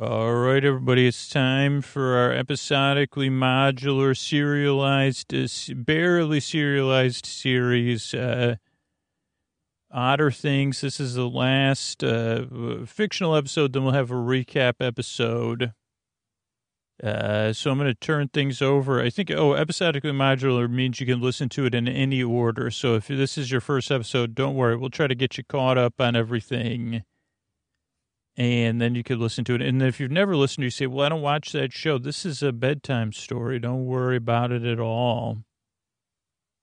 All right, everybody, it's time for our episodically modular, serialized, uh, barely serialized series, uh, Otter Things. This is the last uh, fictional episode, then we'll have a recap episode. Uh, so I'm going to turn things over. I think, oh, episodically modular means you can listen to it in any order. So if this is your first episode, don't worry. We'll try to get you caught up on everything and then you could listen to it. And if you've never listened, you say, "Well, I don't watch that show." This is a bedtime story. Don't worry about it at all.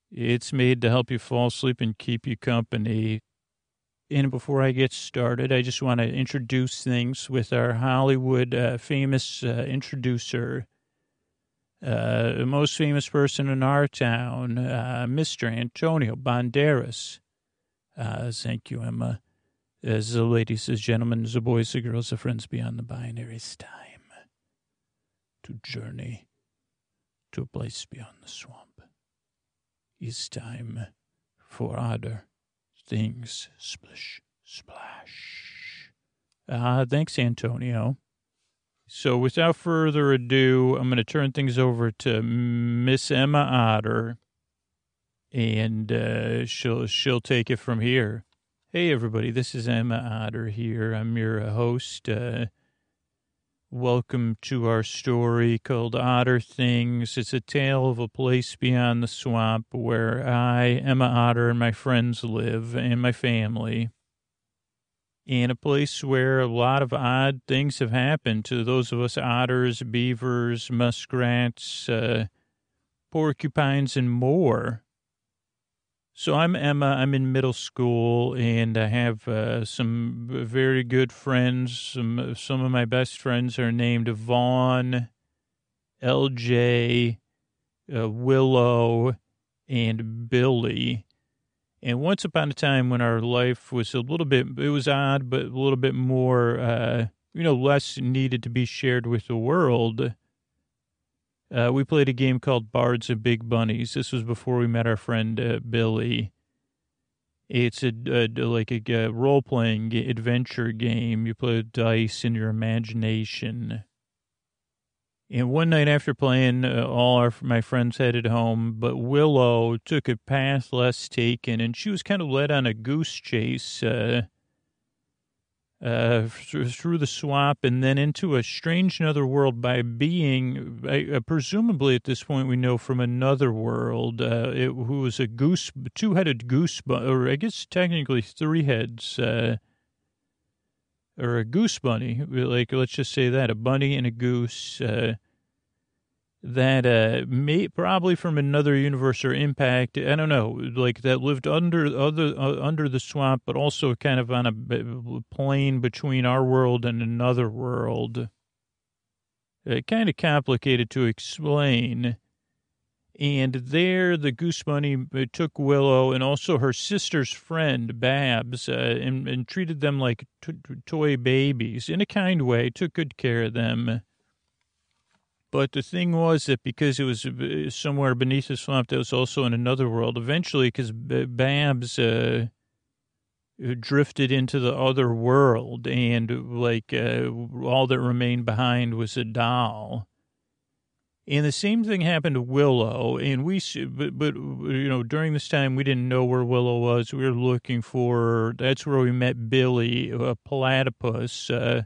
It's made to help you fall asleep and keep you company. And before I get started, I just want to introduce things with our Hollywood uh, famous uh, introducer, uh, the most famous person in our town, uh, Mr. Antonio Banderas. Uh, thank you, Emma. As the ladies, as gentlemen, the boys, the girls, the friends beyond the binary, it's time to journey to a place beyond the swamp. It's time for Otter Things. Splish, splash. Ah, thanks, Antonio. So, without further ado, I'm going to turn things over to Miss Emma Otter, and uh, she'll she'll take it from here. Hey, everybody, this is Emma Otter here. I'm your host. Uh, welcome to our story called Otter Things. It's a tale of a place beyond the swamp where I, Emma Otter, and my friends live, and my family. And a place where a lot of odd things have happened to those of us otters, beavers, muskrats, uh, porcupines, and more. So I'm Emma. I'm in middle school, and I have uh, some very good friends. Some some of my best friends are named Vaughn, L.J., uh, Willow, and Billy. And once upon a time, when our life was a little bit, it was odd, but a little bit more, uh, you know, less needed to be shared with the world. Uh, we played a game called Bards of Big Bunnies. This was before we met our friend uh, Billy. It's a, a like a, a role playing adventure game. You play with dice and your imagination. And one night after playing, uh, all our my friends headed home, but Willow took a path less taken, and she was kind of led on a goose chase. Uh, uh, through the swamp and then into a strange another world by being, uh, presumably at this point we know from another world, uh, it, who was a goose, two-headed goose, or I guess technically three heads, uh, or a goose bunny. Like let's just say that a bunny and a goose. Uh, that uh may probably from another universe or impact i don't know like that lived under other uh, under the swamp but also kind of on a plane between our world and another world. Uh, kind of complicated to explain. And there the goose bunny uh, took willow and also her sister's friend babs uh, and, and treated them like t- toy babies in a kind way took good care of them but the thing was that because it was uh, somewhere beneath the swamp, that was also in another world. Eventually, because Babs uh, drifted into the other world, and like uh, all that remained behind was a doll. And the same thing happened to Willow. And we, but, but you know, during this time, we didn't know where Willow was. We were looking for. That's where we met Billy, a platypus. Uh,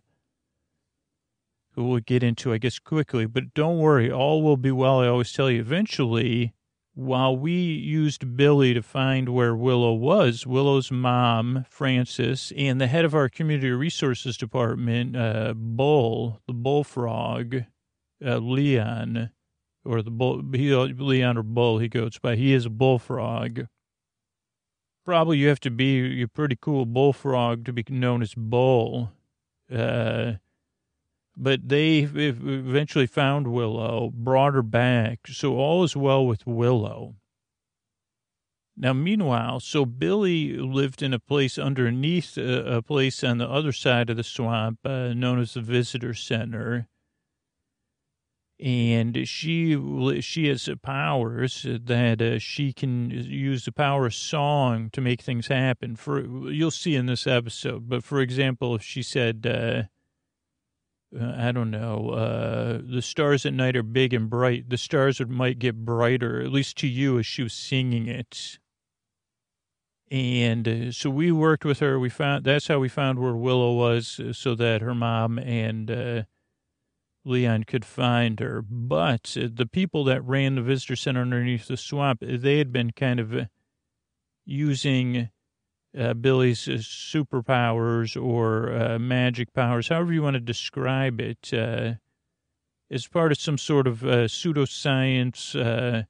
who we'll get into, I guess, quickly. But don't worry, all will be well. I always tell you, eventually, while we used Billy to find where Willow was, Willow's mom, Frances, and the head of our community resources department, uh, Bull, the bullfrog, uh, Leon, or the bull, he, Leon or Bull, he goes by. He is a bullfrog. Probably you have to be a pretty cool bullfrog to be known as Bull. Uh, but they eventually found Willow, brought her back. So all is well with Willow. Now, meanwhile, so Billy lived in a place underneath a, a place on the other side of the swamp uh, known as the visitor center. And she she has powers that uh, she can use the power of song to make things happen. For you'll see in this episode. But for example, if she said, uh, uh, I don't know, uh, the stars at night are big and bright. The stars would, might get brighter, at least to you as she was singing it. And uh, so we worked with her. We found that's how we found where Willow was, so that her mom and uh, Leon could find her. But uh, the people that ran the visitor center underneath the swamp, they had been kind of uh, using uh, Billy's uh, superpowers or uh, magic powers, however you want to describe it, uh, as part of some sort of uh, pseudoscience, uh,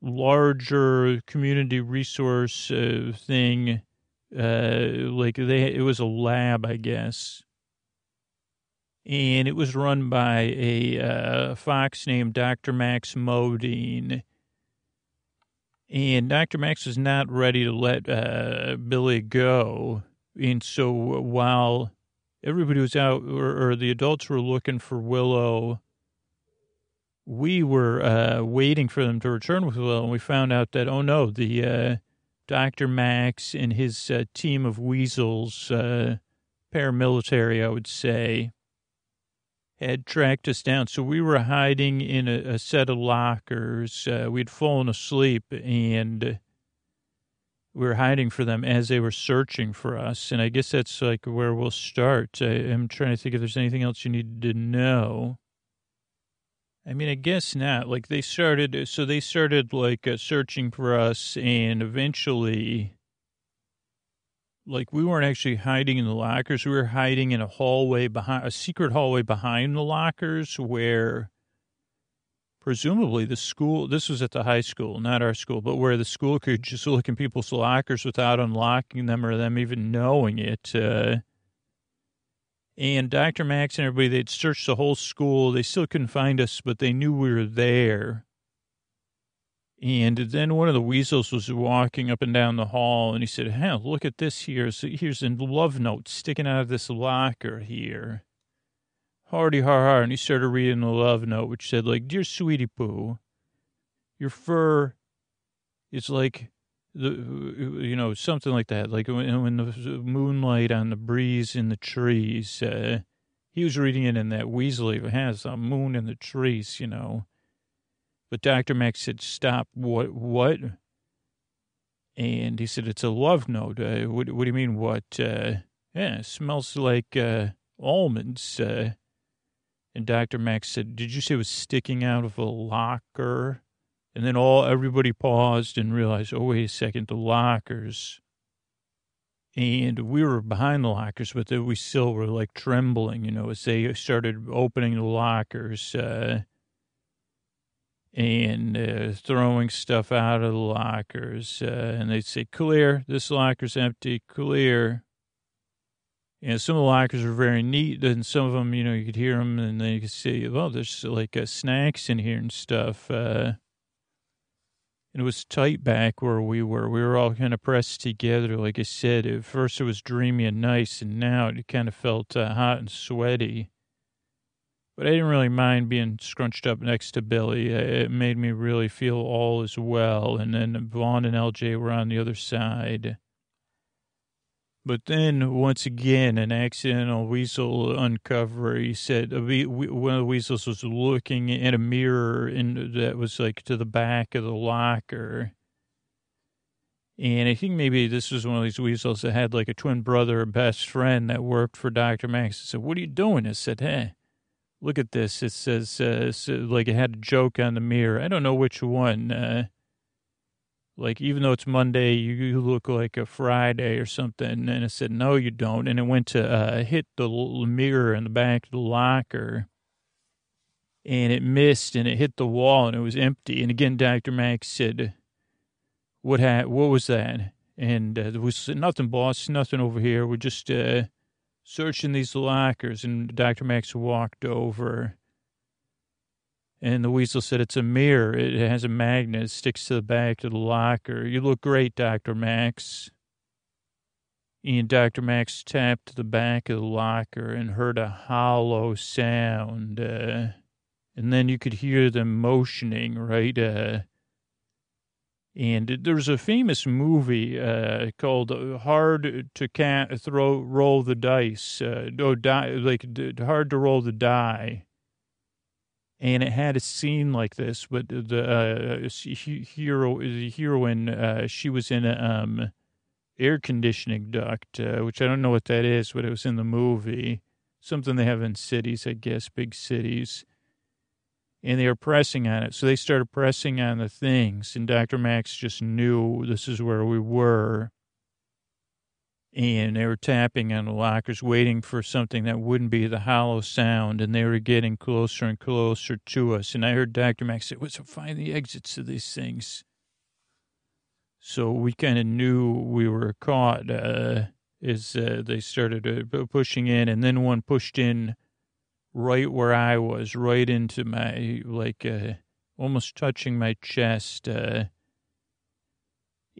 larger community resource thing. Like they, it was a lab, I guess. And it was run by a fox named Dr. Max Modine and Dr. Max is not ready to let uh, Billy go. And so while everybody was out, or, or, the adults were looking for Willow, we were uh, waiting for them to return with Willow, and we found out that, oh no, the uh, Dr. Max and his uh, team of weasels, uh, paramilitary, I would say, had tracked us down. So we were hiding in a, a set of lockers. Uh, we'd fallen asleep and we were hiding for them as they were searching for us. And I guess that's like where we'll start. I, am trying to think if there's anything else you need to know. I mean, I guess not. Like they started, so they started like uh, searching for us, and eventually like we weren't actually hiding in the lockers. We were hiding in a hallway behind a secret hallway behind the lockers where presumably the school, this was at the high school, not our school, but where the school could just look in people's lockers without unlocking them or them even knowing it. Uh, and Dr. Max and everybody, they'd searched the whole school. They still couldn't find us, but they knew we were there. And then one of the weasels was walking up and down the hall, and he said, "Hell, look at this here. So here's a love note sticking out of this locker here." Hardy har har, and he started reading the love note, which said, like, "Dear Sweetie poo, your fur is like the, you know, something like that. Like when, when the moonlight on the breeze in the trees." Uh, he was reading it in that Weasley has a moon in the trees, you know but Dr. Max said, stop. What? What? And he said, it's a love note. Uh, what, what, do you mean, what? Uh, yeah, smells like uh, almonds. Uh. and Dr. Max said, did you say it was sticking out of a locker? And then all everybody paused and realized, oh, wait a second, the lockers. And we were behind the lockers, but we still were like trembling, you know, as they started opening the lockers. Uh, and uh, throwing stuff out of the lockers. Uh, and they'd say, clear, this locker's empty, clear. And some of the lockers were very neat, and some of them, you know, you could hear them, and then you could see, well, there's like uh, snacks in here and stuff. Uh, and it was tight back where we were. We were all kind of pressed together. Like I said, at first it was dreamy and nice, and now it kind of felt uh, hot and sweaty. But I didn't really mind being scrunched up next to Billy. It made me really feel all as well. And then Vaughn and LJ were on the other side. But then, once again, an accidental weasel uncover. He said uh, one of the weasels was looking in a mirror that was like to the back of the locker. And I think maybe this was one of these weasels that had like a twin brother or best friend that worked for Dr. Max. I said, What are you doing? I said, Hey, look at this. It says, uh, so, like it had a joke on the mirror. I don't know which one. Uh, like, even though it's Monday, you, you, look like a Friday or something. And it said, no, you don't. And it went to uh, hit the mirror in the back of the locker. And it missed and it hit the wall and it was empty. And again, Dr. Max said, what, ha- what was that? And uh, there was nothing, boss, nothing over here. We're just, uh, searching these lockers, and Dr. Max walked over. And the weasel said, It's a mirror. It has a magnet. It sticks to the back of the locker. You look great, Dr. Max. And Dr. Max tapped the back of the locker and heard a hollow sound. Uh, and then you could hear them motioning, right? Uh, And there's a famous movie uh, called "Hard to Ca- Throw Roll the Dice," uh, no, die, like "Hard to Roll the Die," and it had a scene like this. But the uh, hero, the heroine, uh, she was in a um, air conditioning duct, uh, which I don't know what that is, but it was in the movie. Something they have in cities, I guess, big cities and they were pressing on it. So they started pressing on the things, and Dr. Max just knew this is where we were. And they were tapping on the lockers, waiting for something that wouldn't be the hollow sound, and they were getting closer and closer to us. And I heard Dr. Max say, What's find the exits to these things? So we kind of knew we were caught uh, as uh, they started uh, pushing in, and then one pushed in right where I was, right into my, like, uh, almost touching my chest. Uh,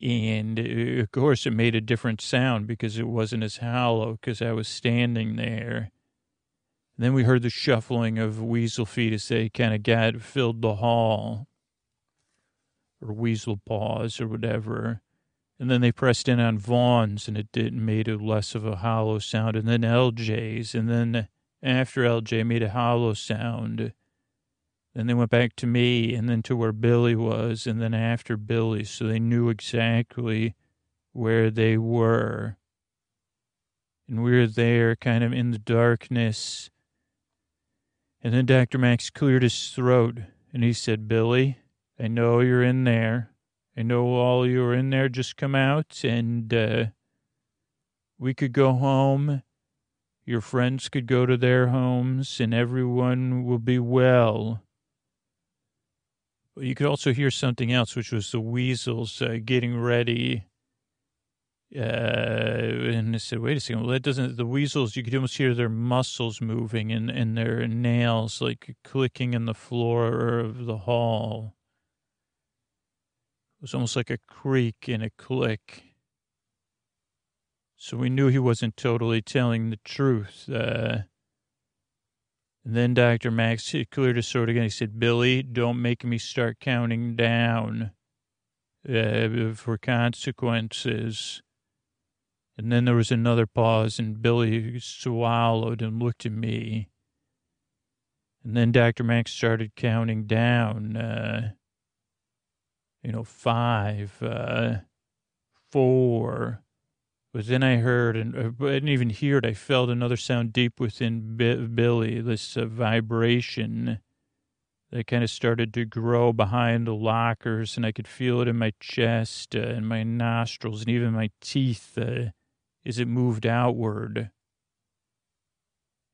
and uh, of course, it made a different sound because it wasn't as hollow because I was standing there. And then we heard the shuffling of weasel feet as they kind of got filled the hall, or weasel paws, or whatever. And then they pressed in on Vaughn's, and it did made it less of a hollow sound. And then LJ's, and then after LJ made a hollow sound. Then they went back to me and then to where Billy was and then after Billy. So they knew exactly where they were. And we were there kind of in the darkness. And then Dr. Max cleared his throat and he said, Billy, I know you're in there. I know all you are in there. Just come out and uh, we could go home your friends could go to their homes and everyone will be well. You could also hear something else, which was the weasels uh, getting ready. Uh, and I said, wait a second. Well, that doesn't, the weasels, you could almost hear their muscles moving and, and their nails like clicking in the floor of the hall. It was almost like a creak and a click. So we knew he wasn't totally telling the truth. Uh, and then Dr. Max cleared his throat again. He said, Billy, don't make me start counting down uh, for consequences. And then there was another pause, and Billy swallowed and looked at me. And then Dr. Max started counting down, uh, you know, five, uh, four, but then I heard, and uh, I didn't even hear it. I felt another sound deep within B- Billy, this uh, vibration that kind of started to grow behind the lockers, and I could feel it in my chest uh, and my nostrils and even my teeth uh, as it moved outward.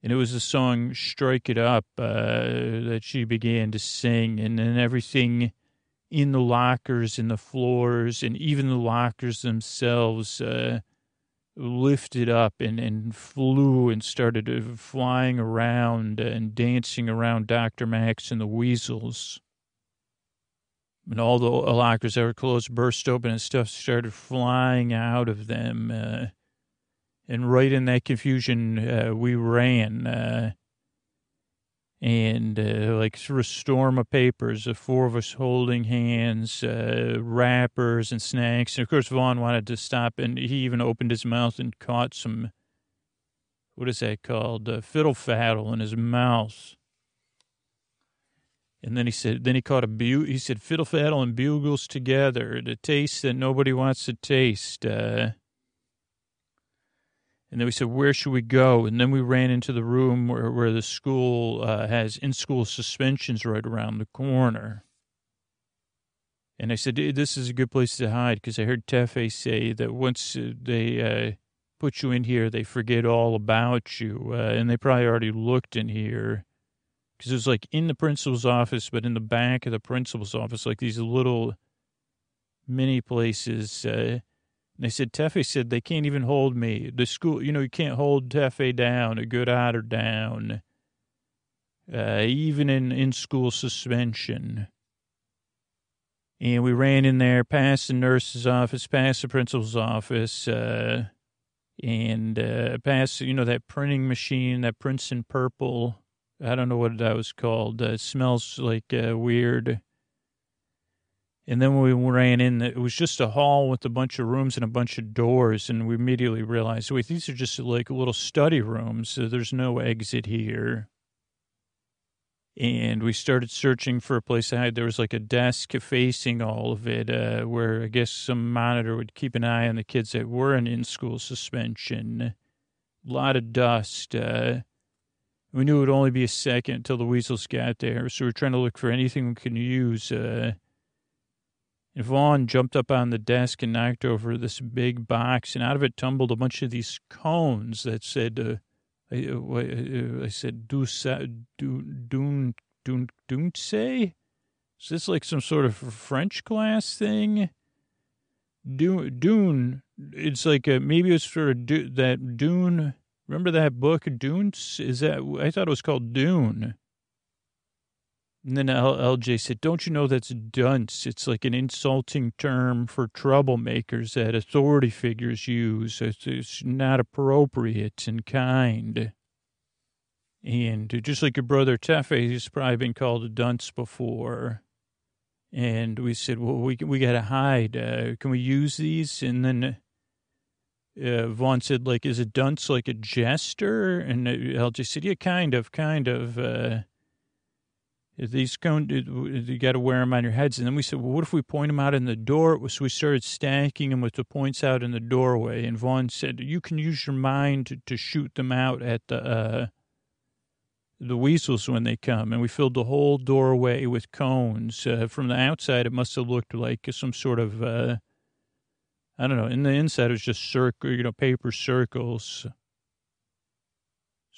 And it was the song Strike It Up uh, that she began to sing, and then everything in the lockers and the floors and even the lockers themselves uh, lifted up and, and flew and started uh, flying around and dancing around Dr. Max and the weasels. And all the lockers that were closed burst open and stuff started flying out of them. Uh, and right in that confusion, uh, we ran. Uh, and uh, like storm of papers, the four of us holding hands, uh, wrappers and snacks. And of course, Vaughn wanted to stop, and he even opened his mouth and caught some, what is that called, uh, fiddle faddle in his mouth. And then he said, then he caught a bu- he said fiddle faddle and bugles together, the taste that nobody wants to taste. Uh, and then we said, where should we go? And then we ran into the room where, where the school uh, has in school suspensions right around the corner. And I said, this is a good place to hide because I heard Tefe say that once uh, they uh, put you in here, they forget all about you. Uh, and they probably already looked in here because it was like in the principal's office, but in the back of the principal's office, like these little mini places uh, they said, Tefe said they can't even hold me. The school, you know, you can't hold Tefe down, a good otter down, uh, even in, in school suspension. And we ran in there, past the nurse's office, past the principal's office, uh, and uh, past, you know, that printing machine, that Princeton purple. I don't know what that was called. Uh, it smells like uh, weird And then we ran in, it was just a hall with a bunch of rooms and a bunch of doors. And we immediately realized, wait, these are just like little study rooms. So there's no exit here. And we started searching for a place to hide. There was like a desk facing all of it, uh, where I guess some monitor would keep an eye on the kids that were in in school suspension. A lot of dust. Uh, we knew it would only be a second until the weasels got there. So we are trying to look for anything we can use. Uh, Vaughn jumped up on the desk and knocked over this big box, and out of it tumbled a bunch of these cones that said, uh, I, uh, uh I said, do, do, do, do, do, say? Is this like some sort of French class thing? Dune, Dune, it's like a, maybe it's sort of do, that Dune. Remember that book, Dune? Is that, I thought it was called Dune. And then LJ said, Don't you know that's dunce? It's like an insulting term for troublemakers that authority figures use. It's, it's not appropriate and kind. And just like your brother Tefe, he's probably been called a dunce before. And we said, Well, we, we got to hide. Uh, can we use these? And then uh, Vaughn said, like, is a dunce like a jester? And LJ said, yeah, kind of, kind of. Uh, these cones, you got to wear them on your heads. And then we said, well, what if we point them out in the door? So we started stacking them with the points out in the doorway. And Vaughn said, you can use your mind to, to shoot them out at the, uh, the weasels when they come. And we filled the whole doorway with cones. Uh, from the outside, it must have looked like some sort of, uh, I don't know. In the inside, it was just circle, you know, paper circles.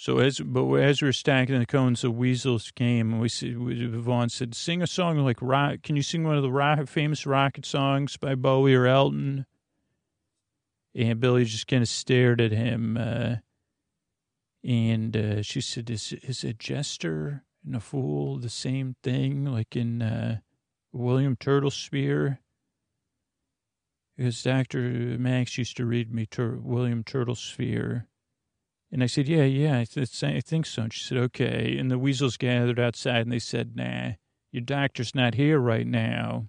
So as but as we were stacking the cones, the weasels came, and we said, Vaughn said, "Sing a song like rock. Can you sing one of the rock, famous rocket songs by Bowie or Elton?" And Billy just kind of stared at him, uh, and uh, she said, "Is is a jester and a fool the same thing, like in uh, William Turtlespear?" Because Doctor Max used to read me Tur- William Turtlespear and I said, yeah, yeah, I, th- I think so. And she said, okay. And the weasels gathered outside and they said, nah, your doctor's not here right now.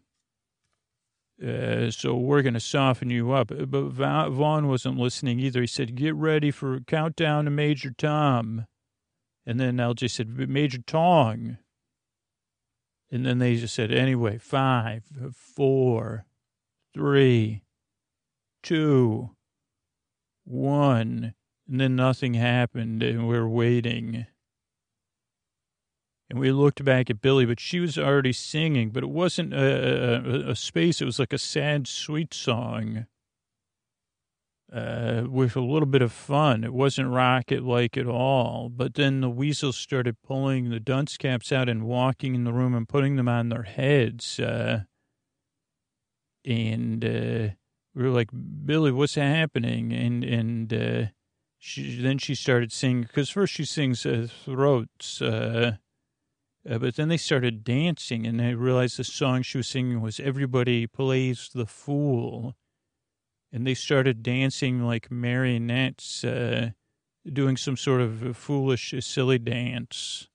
Uh, so we're going to soften you up. But Vaughn wasn't listening either. He said, get ready for countdown to Major Tom. And then LJ said, Major Tong. And then they just said, anyway, five, four, three, two, one. And then nothing happened, and we are waiting. And we looked back at Billy, but she was already singing, but it wasn't a, a, a space. It was like a sad, sweet song uh, with a little bit of fun. It wasn't rocket like at all. But then the weasels started pulling the dunce caps out and walking in the room and putting them on their heads. Uh, and uh, we were like, Billy, what's happening? And, and, uh, she then she started singing because first she sings uh, throats, uh, uh, but then they started dancing, and I realized the song she was singing was "Everybody Plays the Fool," and they started dancing like marionettes, uh, doing some sort of foolish, silly dance.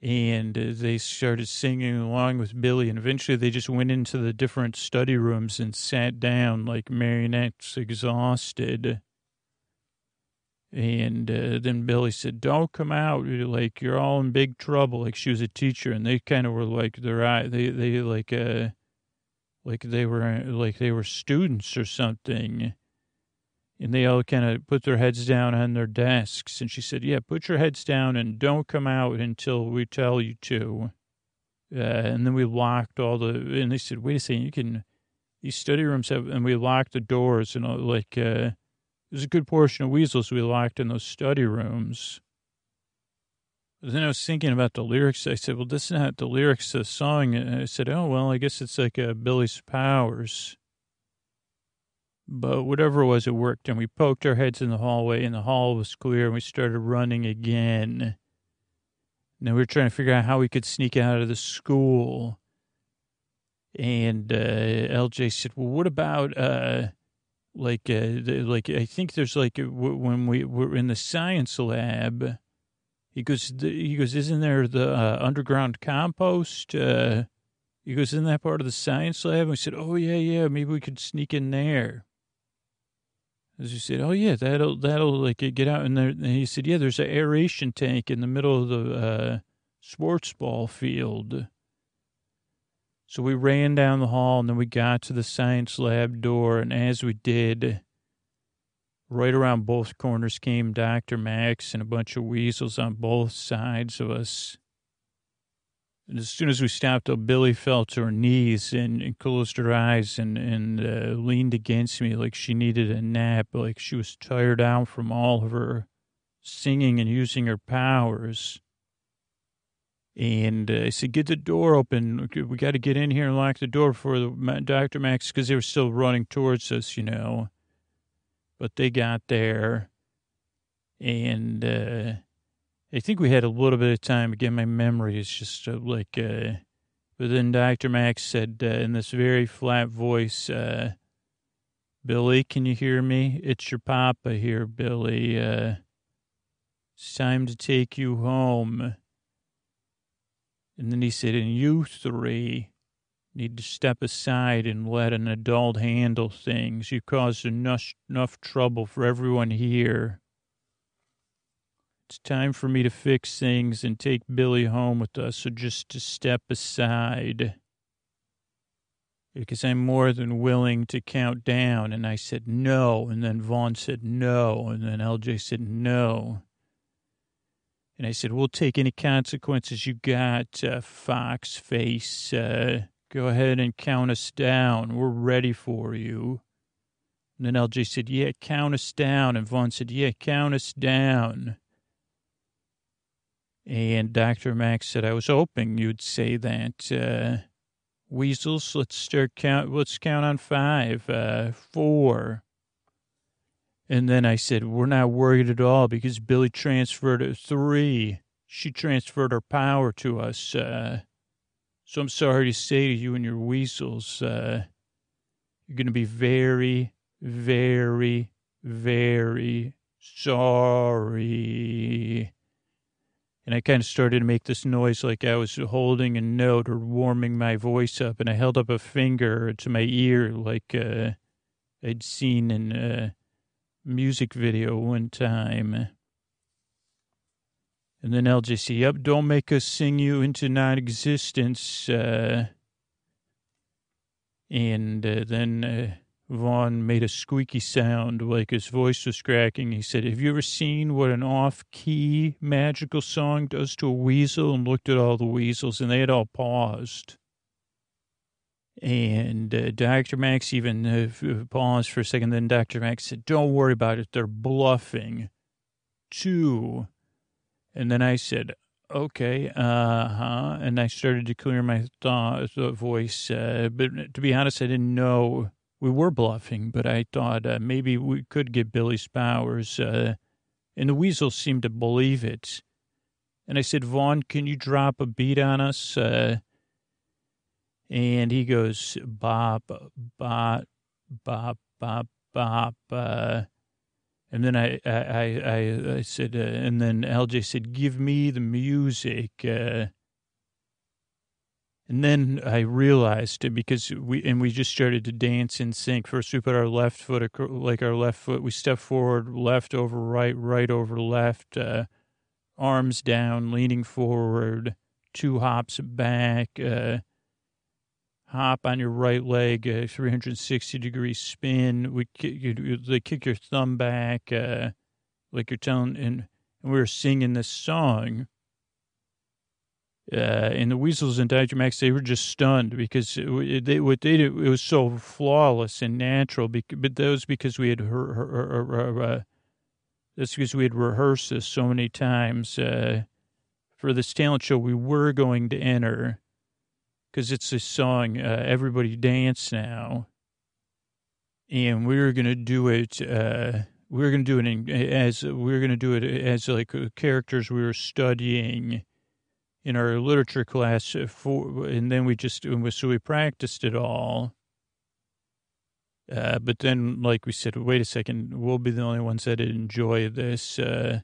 And uh, they started singing along with Billy, and eventually they just went into the different study rooms and sat down like marionettes, exhausted and uh, then Billy said, "Don't come out. Like you're all in big trouble." Like she was a teacher, and they kind of were like their eye. They they like uh, like they were like they were students or something. And they all kind of put their heads down on their desks. And she said, "Yeah, put your heads down and don't come out until we tell you to." Uh, and then we locked all the. And they said, "Wait a second, you can." These study rooms have, and we locked the doors and all, like. Uh, there's a good portion of weasels we locked in those study rooms. But then I was thinking about the lyrics. I said, well, this is not the lyrics of the song. And I said, oh, well, I guess it's like a Billy's Powers. But whatever it was, it worked. And we poked our heads in the hallway, and the hall was clear, and we started running again. Now we were trying to figure out how we could sneak out of the school. And uh, LJ said, well, what about... Uh, like uh, like I think there's like uh, when we were in the science lab. He goes, he goes, isn't there the uh, underground compost? Uh, He goes, Isn't that part of the science lab? And we said, Oh, yeah, yeah, maybe we could sneak in there. As he said, Oh, yeah, that'll, that'll like get out. And, there, and he said, Yeah, there's an aeration tank in the middle of the uh, sports ball field. So we ran down the hall and then we got to the science lab door. And as we did, right around both corners came Dr. Max and a bunch of weasels on both sides of us. And as soon as we stopped, Billy fell to her knees and, and closed her eyes and, and uh, leaned against me like she needed a nap, like she was tired out from all of her singing and using her powers. And uh, I said, get the door open. We got to get in here and lock the door for the, Dr. Max because they were still running towards us, you know. But they got there. And uh, I think we had a little bit of time. Again, my memory is just uh, like, uh, but then Dr. Max said uh, in this very flat voice, uh, Billy, can you hear me? It's your papa here, Billy. It's time to take you home. And then he said, and you three need to step aside and let an adult handle things. You caused enough, enough trouble for everyone here. It's time for me to fix things and take Billy home with us, so just to step aside. Because I'm more than willing to count down. And I said no. And then Vaughn said no. And then LJ said no. And I said, We'll take any consequences you got, uh, Fox Face. Uh, go ahead and count us down. We're ready for you. And then LJ said, Yeah, count us down. And Vaughn said, Yeah, count us down. And Dr. Max said, I was hoping you'd say that. Uh, weasels, let's start count. Let's count on five, uh, four. And then I said, we're not worried at all because Billy transferred three. She transferred her power to us. Uh, so I'm sorry to say to you and your weasels, uh, you're going to be very, very, very sorry. And I kind of started to make this noise like I was holding a note or warming my voice up. And I held up a finger to my ear like uh, I'd seen in a music video one time. And then LJC, yep, don't make us sing you into non existence. Uh, and uh, then uh, Vaughn made a squeaky sound like his voice was cracking. He said, Have you ever seen what an off key magical song does to a weasel? And looked at all the weasels, and they had all paused. And uh, Dr. Max even uh, paused for a second. Then Dr. Max said, Don't worry about it. They're bluffing. Two. And then I said, Okay, uh huh. And I started to clear my thought, voice. Uh, but to be honest, I didn't know we were bluffing, but I thought uh, maybe we could get Billy's powers. Uh, and the weasels seemed to believe it. And I said, Vaughn, can you drop a beat on us? And he goes, bop, bop, bop, bop, bop. Uh, and then I, I, I, I said, uh, and then LJ said, give me the music. Uh, and then I realized it because we, and we just started to dance in sync. First, we put our left foot, like our left foot, we step forward, left over right, right over left, uh, arms down, leaning forward, two hops back, uh, hop on your right leg, uh, 360 degree spin. We you, they kick your thumb back, uh, like you're telling, and, and we were singing this song uh, and the Weasels and Dr. Max, they were just stunned because it, they, what they did, it was so flawless and natural. But that was because we had her, her, her, uh, that's because we had rehearsed this so many times. Uh, for this talent show, we were going to enter because it's a song, uh, Everybody Dance Now. And we were going to do it, uh, we were going to do it in, as, we were going to do it as like characters we were studying in our literature class for, and then we just so we practiced it all. Uh, but then, like we said, wait a second, we'll be the only ones that enjoy this. Uh,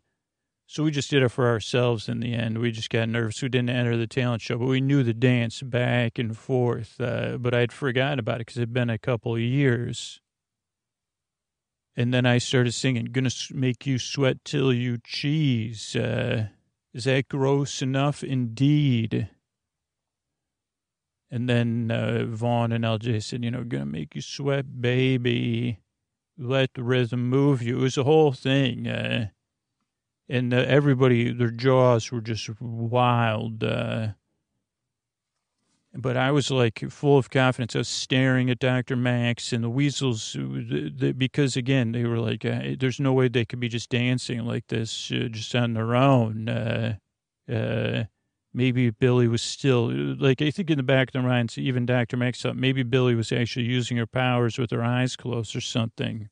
So we just did it for ourselves in the end. We just got nervous. We didn't enter the talent show, but we knew the dance back and forth. Uh, but I'd forgotten about it because it'd been a couple of years. And then I started singing, Gonna Make You Sweat Till You Cheese. Uh, is that gross enough? Indeed. And then uh, Vaughn and LJ said, you know, gonna make you sweat, baby. Let the rhythm move you. It was a whole thing. Uh, and uh, everybody, their jaws were just wild. Uh, but I was like full of confidence. I was staring at Dr. Max and the weasels the, the, because, again, they were like, uh, there's no way they could be just dancing like this uh, just on their own. Uh, uh, maybe Billy was still, like, I think in the back of their minds, even Dr. Max thought maybe Billy was actually using her powers with her eyes closed or something.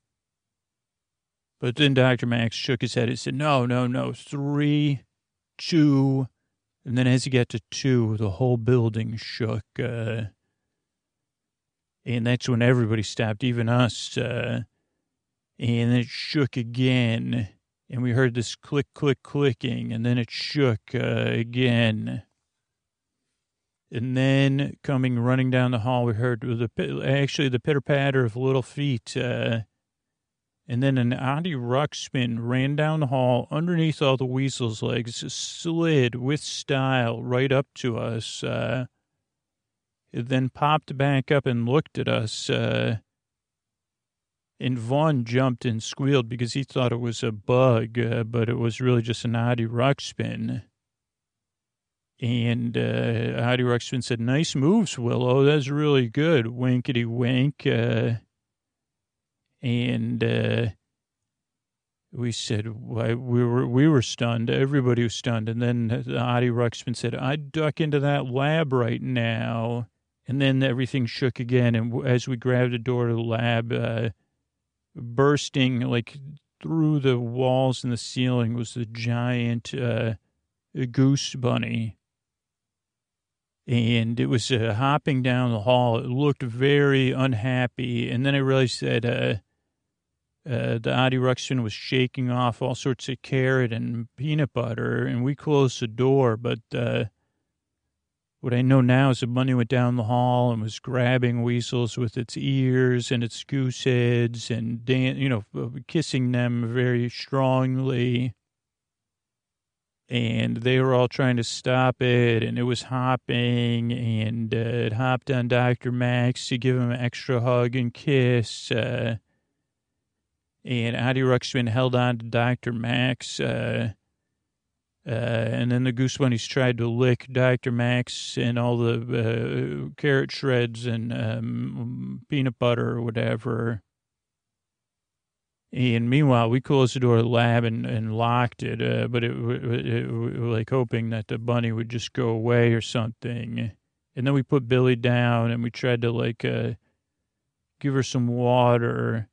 But then Dr. Max shook his head and said, no, no, no, three, two, and then as he got to two, the whole building shook. Uh, and that's when everybody stopped, even us. Uh, and it shook again. And we heard this click, click, clicking. And then it shook uh, again. And then coming running down the hall, we heard the actually the pitter patter of little feet. Uh, and then an Audi Ruxpin ran down the hall underneath all the weasel's legs, slid with style right up to us. Uh, then popped back up and looked at us. Uh, and Vaughn jumped and squealed because he thought it was a bug, uh, but it was really just an Audi Ruxpin. And uh, Audi Ruxpin said, Nice moves, Willow. That's really good. Winkety wink. Uh, and uh, we said we were we were stunned. Everybody was stunned. And then Audi Ruxpin said, "I'd duck into that lab right now." And then everything shook again. And as we grabbed the door to the lab, uh, bursting like through the walls and the ceiling was the giant uh, goose bunny. And it was uh, hopping down the hall. It looked very unhappy. And then I realized that uh, uh, the Audi Ruxpin was shaking off all sorts of carrot and peanut butter, and we closed the door. But uh, what I know now is the bunny went down the hall and was grabbing weasels with its ears and its goose heads and, dan- you know, kissing them very strongly. And they were all trying to stop it, and it was hopping, and uh, it hopped on Dr. Max to give him an extra hug and kiss. Uh, and Audi Ruxpin held on to Dr. Max. Uh, uh, and then the Goose Bunnies tried to lick Dr. Max and all the uh, carrot shreds and um, peanut butter or whatever. And meanwhile, we closed the door of the lab and, and locked it, uh, but it, it, it, like hoping that the bunny would just go away or something. And then we put Billy down and we tried to like uh, give her some water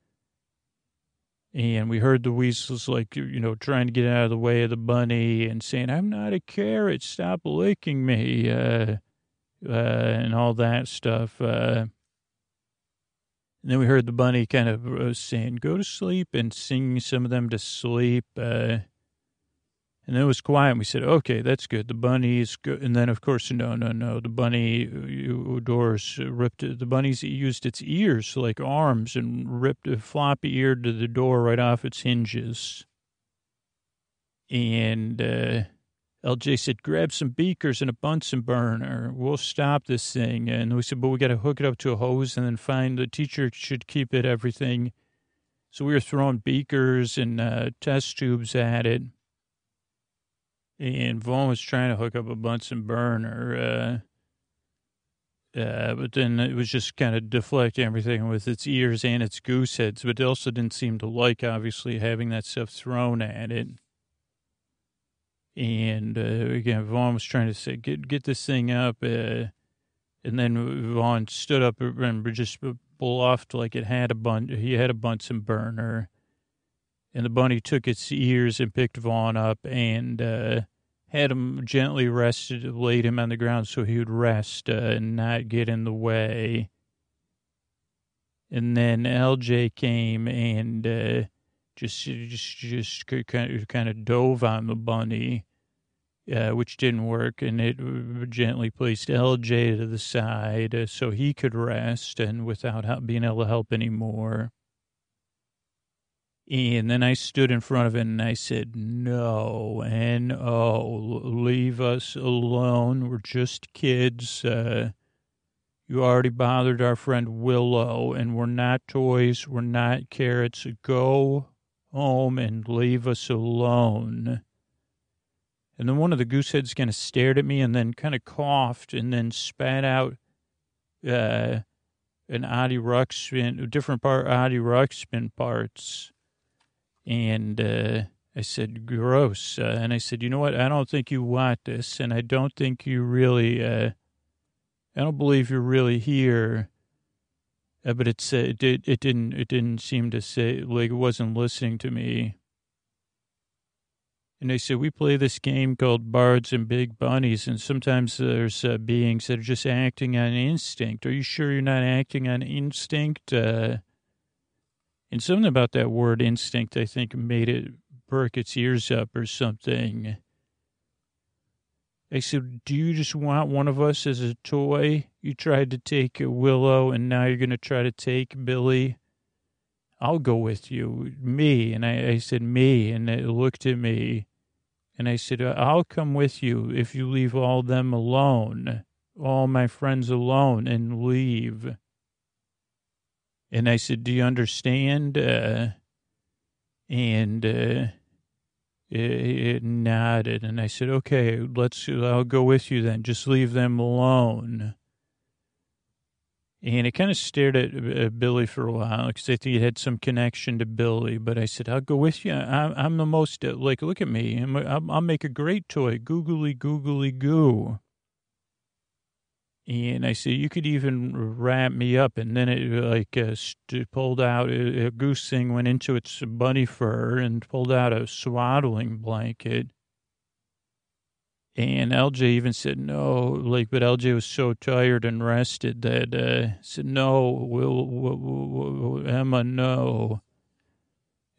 and we heard the weasels like you know trying to get out of the way of the bunny and saying i'm not a carrot. Stop licking me uh, uh, and all that stuff uh, and then we heard the bunny kind of uh, saying go to sleep and sing some of them to sleep uh, and it was quiet. And we said, okay, that's good. The bunny's good. And then, of course, no, no, no. The bunny uh, doors ripped, the bunny's used its ears like arms and ripped a floppy ear to the door right off its hinges. And uh, LJ said, grab some beakers and a Bunsen burner. We'll stop this thing. And we said, but we got to hook it up to a hose and then find the teacher should keep it, everything. So we were throwing beakers and uh, test tubes at it and Vaughn was trying to hook up a Bunsen burner, uh, uh, but then it was just kind of deflecting everything with its ears and its goose heads. But it also didn't seem to like, obviously, having that stuff thrown at it. And uh, again, Vaughn was trying to say, "Get get this thing up," uh, and then Vaughn stood up and just bluffed like it had a bun. He had a Bunsen burner and the bunny took its ears and picked Vaughn up and uh, had him gently rested, laid him on the ground so he would rest uh, and not get in the way. And then LJ came and uh, just just just kind of, kind of dove on the bunny, uh, which didn't work, and it gently placed LJ to the side uh, so he could rest and without being able to help anymore. And then I stood in front of it and I said, No, and oh, leave us alone. We're just kids. Uh, you already bothered our friend Willow, and we're not toys. We're not carrots. Go home and leave us alone. And then one of the gooseheads kind of stared at me and then kind of coughed and then spat out uh, an Audi Ruxpin, different part Audi Ruxpin parts. And uh, I said, gross. Uh, and I said, you know what? I don't think you want this. And I don't think you really, uh, I don't believe you're really here. Uh, but it said it, did, it didn't it didn't seem to say like it wasn't listening to me. And they said we play this game called Bards and Big Bunnies, and sometimes there's uh, beings that are just acting on instinct. Are you sure you're not acting on instinct? And something about that word instinct, I think, made it perk its ears up or something. I said, Do you just want one of us as a toy? You tried to take Willow, and now you're going to try to take Billy. I'll go with you. Me. And I, I said, Me. And it looked at me. And I said, I'll come with you if you leave all them alone, all my friends alone, and leave. And I said, Do you understand? Uh, and. Uh, it, nodded, and I said, "Okay, let's. I'll go with you then. Just leave them alone." And it kind of stared at, at Billy for a while because I think it had some connection to Billy. But I said, "I'll go with you. I'm, I'm the most like. Look at me. I'm, I'll make a great toy. Googly googly goo." And I said, you could even wrap me up. And then it like uh, st- pulled out a, a, goose thing, went into its bunny fur and pulled out a swaddling blanket. And LJ even said no, like, but LJ was so tired and rested that uh, said no, we'll, we'll, we'll, Emma, no.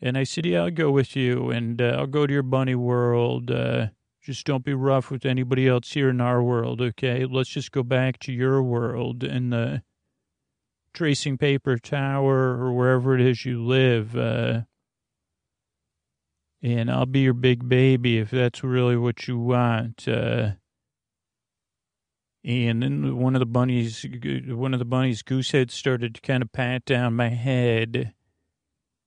And I said, yeah, I'll go with you, and uh, I'll go to your bunny world. Uh, just don't be rough with anybody else here in our world, okay? Let's just go back to your world in the tracing paper tower or wherever it is you live. Uh, and I'll be your big baby if that's really what you want. Uh, and then one of the bunnies, one of the bunnies' goose heads started to kind of pat down my head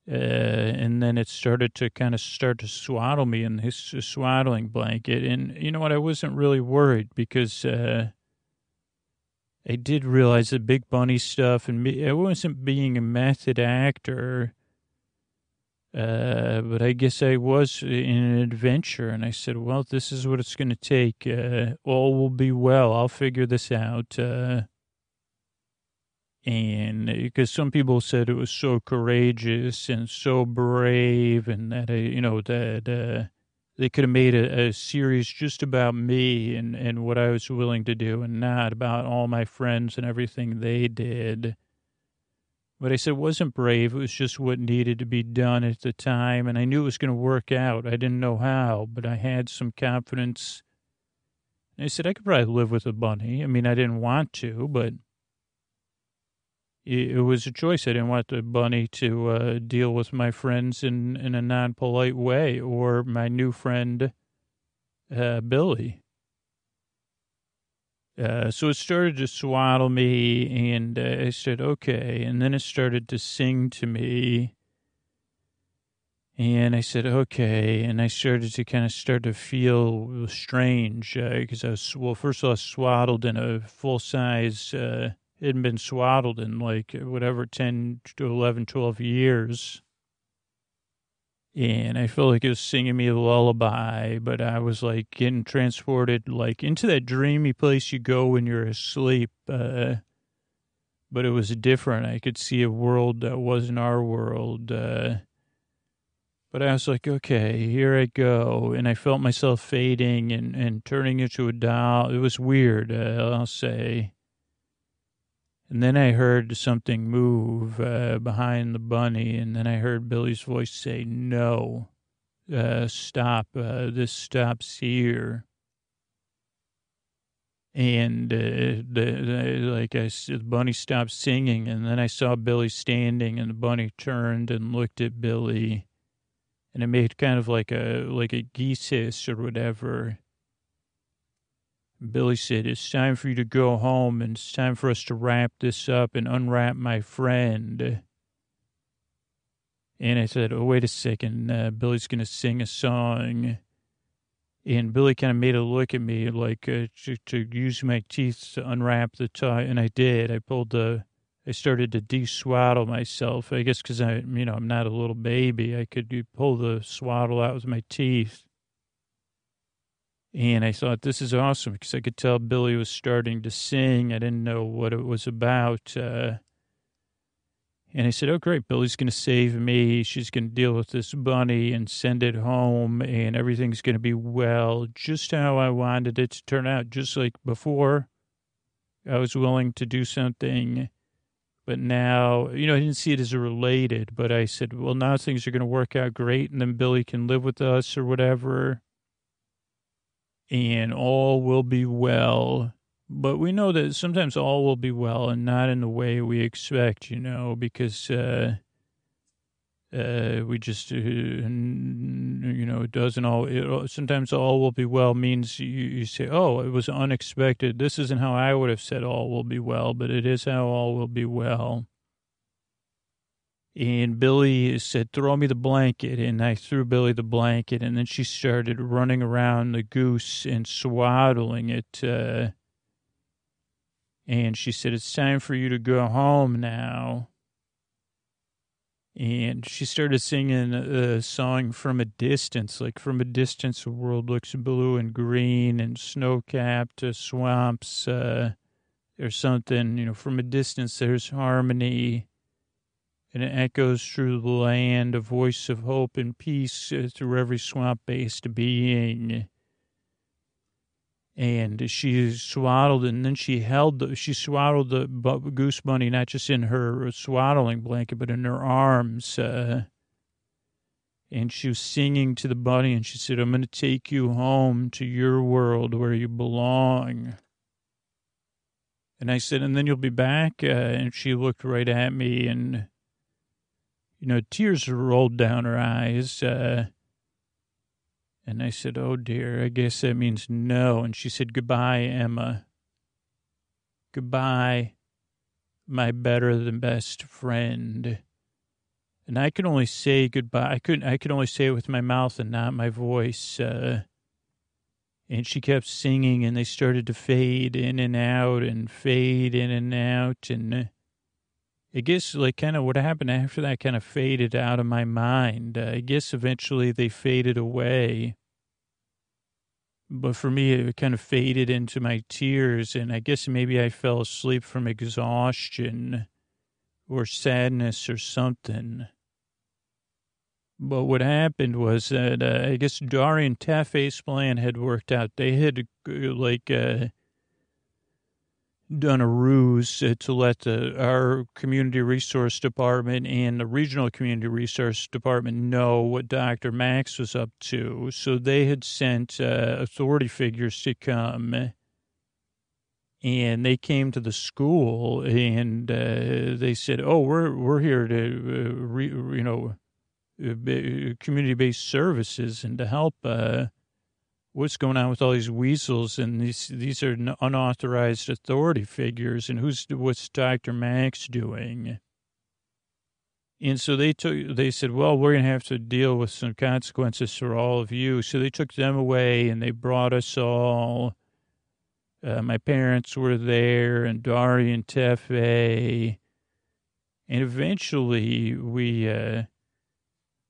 uh, and then it started to kind of start to swaddle me in his swaddling blanket. And you know what? I wasn't really worried because uh, I did realize the big bunny stuff, and me, I wasn't being a method actor. Uh, but I guess I was in an adventure, and I said, "Well, this is what it's going to take. Uh, all will be well. I'll figure this out." Uh, and because some people said it was so courageous and so brave and that uh, you know that uh, they could have made a, a, series just about me and, and what I was willing to do and not about all my friends and everything they did. But I said it wasn't brave. It was just what needed to be done at the time. And I knew it was going to work out. I didn't know how, but I had some confidence. And I said I could probably live with a bunny. I mean, I didn't want to, but it was a choice. I didn't want the bunny to uh, deal with my friends in, in a non polite way or my new friend, uh, Billy. Uh, so it started to swaddle me, and uh, I said, okay. And then it started to sing to me. And I said, okay. And I started to kind of start to feel strange because uh, I was, well, first of all, I was swaddled in a full size hadn't been swaddled in like whatever 10 to 11, 12 years. And I felt like it was singing me a lullaby, but I was like getting transported like into that dreamy place you go when you're asleep. Uh, but it was different. I could see a world that wasn't our world. Uh, but I was like, okay, here I go. And I felt myself fading and, and turning into a doll. It was weird, uh, I'll say. And then I heard something move uh, behind the bunny, and then I heard Billy's voice say, No, uh, stop, uh, this stops here. And uh, the, the, like I said, the bunny stopped singing, and then I saw Billy standing, and the bunny turned and looked at Billy, and it made kind of like a like a geese hiss or whatever. Billy said, It's time for you to go home, and it's time for us to wrap this up and unwrap my friend. And I said, Oh, wait a second. Uh, Billy's going to sing a song. And Billy kind of made a look at me like uh, to, to, use my teeth to unwrap the tie. And I did. I pulled the, I started to de-swaddle myself. I guess because I, you know, I'm not a little baby. I could pull the swaddle out with my teeth. And I thought, this is awesome because I could tell Billy was starting to sing. I didn't know what it was about. Uh, and I said, Oh, great. Billy's going to save me. She's going to deal with this bunny and send it home, and everything's going to be well, just how I wanted it to turn out. Just like before, I was willing to do something, but now, you know, I didn't see it as related, but I said, Well, now things are going to work out great, and then Billy can live with us or whatever, and all will be well. But we know that sometimes all will be well and not in the way we expect, you know, because uh, uh, we just, uh, you know, it doesn't all, it, sometimes all will be well means you, you say, oh, it was unexpected. This isn't how I would have said all will be well, but it is how all will be well. And Billy said, throw me the blanket. And I threw Billy the blanket. And then she started running around the goose and swaddling it. Uh, and she said, It's time for you to go home now. And she started singing a song from a distance, like from a distance, the world looks blue and green and snow capped uh, swamps uh, or something. You know, from a distance, there's harmony and it echoes through the land, a voice of hope and peace uh, through every swamp based being and she swaddled and then she held the, she swaddled the goose bunny not just in her swaddling blanket but in her arms uh, and she was singing to the bunny and she said i'm going to take you home to your world where you belong. And i said and then you'll be back uh, and she looked right at me and you know tears rolled down her eyes uh, and I said, Oh dear, I guess that means no. And she said, Goodbye, Emma. Goodbye, my better than best friend. And I could only say goodbye. I couldn't, I could only say it with my mouth and not my voice. Uh, and she kept singing and they started to fade in and out and fade in and out. And uh, I guess like kind of what happened after that kind of faded out of my mind. Uh, I guess eventually they faded away. But for me, it kind of faded into my tears. And I guess maybe I fell asleep from exhaustion or sadness or something. But what happened was that uh, I guess Dari and Tefe's plan had worked out. They had uh, like uh, done a ruse to let the, our community resource department and the regional community resource department know what Dr. Max was up to. So they had sent uh, authority figures to come and they came to the school and uh, they said, "Oh, we're we're here to uh, re, you know uh, community based services and to help." What's going on with all these weasels and these these are unauthorized authority figures and who's what's Dr. Max doing? And so they took they said, well, we're going to have to deal with some consequences for all of you. So they took them away and they brought us all. Uh, my parents were there and Dari and Tefe. And eventually we uh,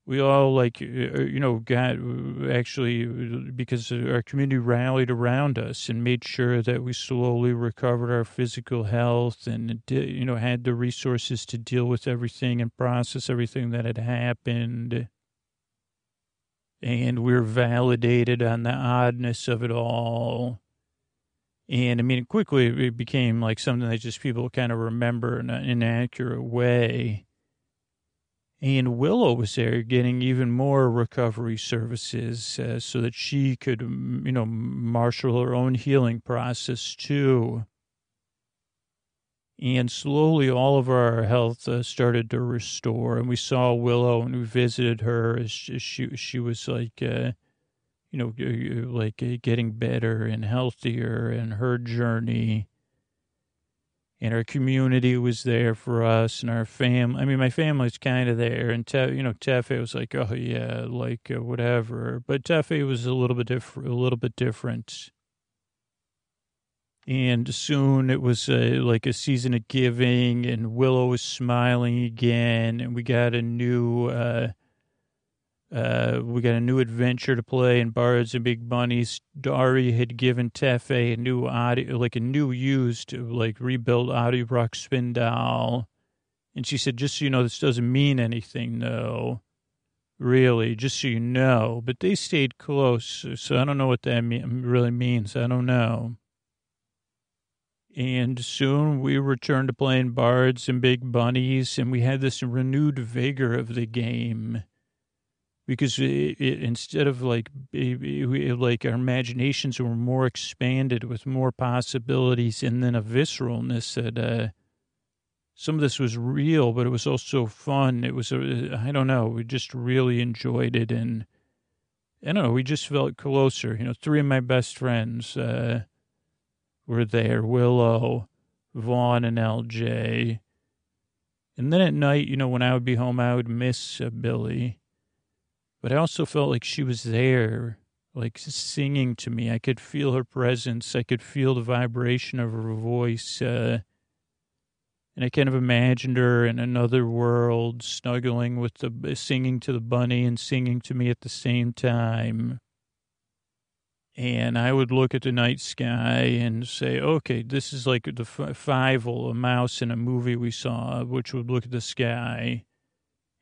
we all like uh, uh, you know got uh, actually because our community rallied around us and made sure that we slowly recovered our physical health and you know had the resources to deal with everything and process everything that had happened and we we're validated on the oddness of it all And I mean, quickly it became like something that just people kind of remember in an inaccurate way. And Willow was there getting even more recovery services uh, so that she could, you know, marshal her own healing process too. And slowly all of our health uh, started to restore. And we saw Willow and we visited her as she, she was like, uh, you know, like uh, getting better and healthier and her journey. And our community was there for us and our fam. I mean, my family's kind of there. And, Te- you know, Tefe was like, oh, yeah, like uh, whatever. But Tefe was a little bit different, a little bit different. And soon it was like a season of giving, and Willow was smiling again, and we got a new uh, uh, we got a new adventure to play in Bards and Big Bunnies. Dari had given Tefe a new audio, like a new used, like rebuilt Audi Rock spin doll. And she said, just so you know, this doesn't mean anything, though. Really, just so you know. But they stayed close, so I don't know what that mean, really means. I don't know. And soon we returned to playing Bards and Big Bunnies, and we had this renewed vigor of the game because it, it, instead of like it, like our imaginations were more expanded with more possibilities and then a visceralness that uh, some of this was real, but it was also fun. It was I don't know, we just really enjoyed it and I don't know, we just felt closer. You know, three of my best friends uh, were there: Willow, Vaughn, and LJ. And then at night, you know, when I would be home, I would miss uh, Billy but I also felt like she was there, like singing to me. I could feel her presence. I could feel the vibration of her voice. Uh, and I kind of imagined her in another world, snuggling with the, singing to the bunny and singing to me at the same time. And I would look at the night sky and say, okay, this is like the Fievel, a mouse in a movie we saw, which would look at the sky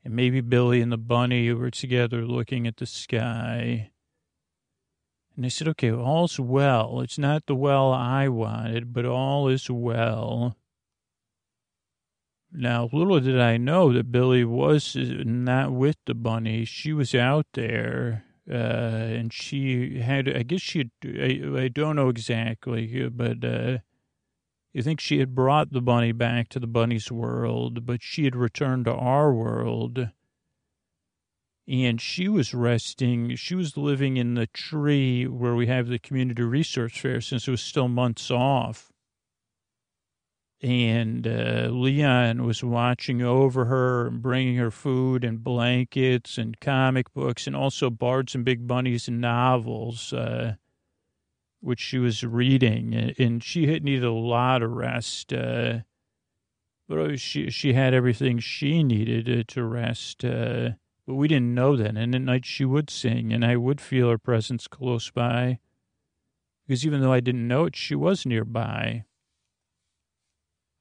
and maybe Billy and the bunny were together looking at the sky. And I said, okay, all's well. It's not the well I wanted, but all is well. Now, little did I know that Billy was not with the bunny. She was out there, uh, and she had, I guess she, I, I don't know exactly, but uh, you think she had brought the bunny back to the bunny's world, but she had returned to our world. And she was resting. She was living in the tree where we have the community resource fair since it was still months off. And uh, Leon was watching over her and bringing her food and blankets and comic books and also Bards and Big Bunnies and novels. Uh, which she was reading, and she had needed a lot of rest. Uh, but she she had everything she needed uh, to rest. Uh, but we didn't know that. And at night she would sing, and I would feel her presence close by, because even though I didn't know it, she was nearby.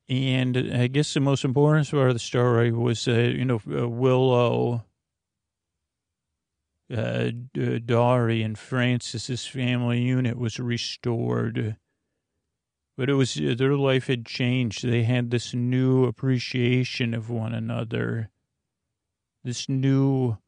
And I guess the most important part of the story was, uh, you know, uh, Willow uh, Dari and Francis's family unit was restored. But it was uh, their life had changed. They had this new appreciation of one another, this new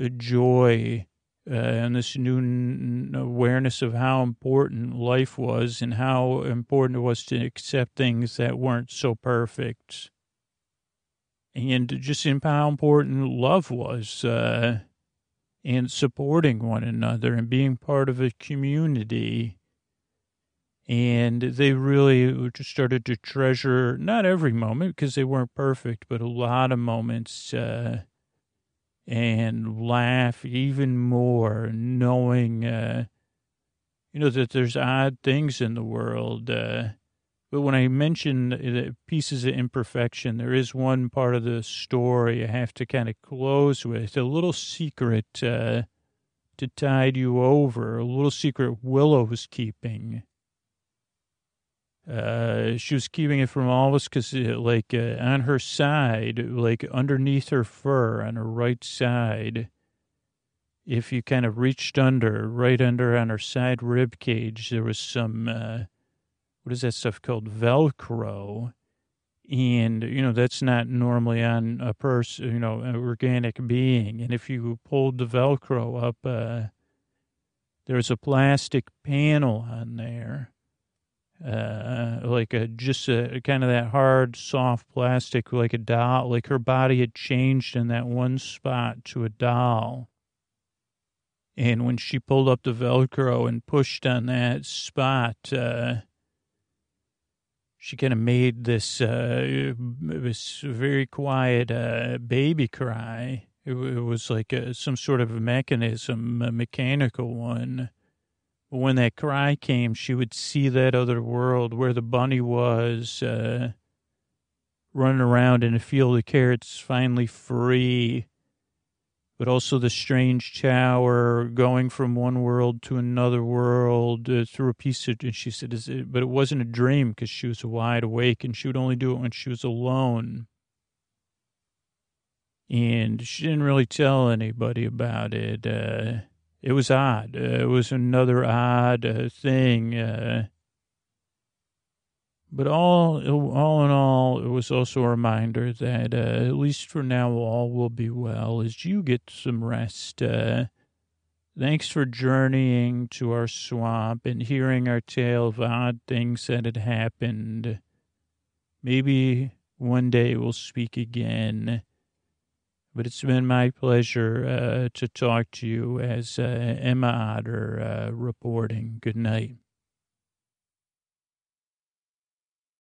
uh, joy, uh, and this new n- awareness of how important life was and how important it was to accept things that weren't so perfect. And just how important love was. Uh, and supporting one another and being part of a community. And they really just started to treasure not every moment because they weren't perfect, but a lot of moments uh, and laugh even more, knowing, uh, you know, that there's odd things in the world. Uh, but when I mention pieces of imperfection, there is one part of the story I have to kind of close with a little secret uh, to tide you over, a little secret Willow was keeping. Uh, she was keeping it from all of us because, uh, like, uh, on her side, like underneath her fur on her right side, if you kind of reached under, right under on her side rib cage, there was some uh, what is that stuff called? Velcro. And, you know, that's not normally on a person, you know, an organic being. And if you pulled the Velcro up, uh, there's a plastic panel on there uh, like a just a kind of that hard, soft plastic, like a doll. Like her body had changed in that one spot to a doll. And when she pulled up the Velcro and pushed on that spot, uh, she kind of made this uh, this very quiet uh, baby cry. It, it was like a, some sort of a mechanism, a mechanical one but when that cry came, she would see that other world where the bunny was uh, running around in a field of carrots, finally free. But also the strange tower going from one world to another world uh, through a piece of. And she said, it, but it wasn't a dream because she was wide awake and she would only do it when she was alone. And she didn't really tell anybody about it. Uh, it was odd. Uh, it was another odd uh, thing. But all, all in all, it was also a reminder that uh, at least for now, all will be well as you get some rest. Uh, thanks for journeying to our swamp and hearing our tale of odd things that had happened. Maybe one day we'll speak again. But it's been my pleasure uh, to talk to you as uh, Emma Otter uh, reporting. Good night.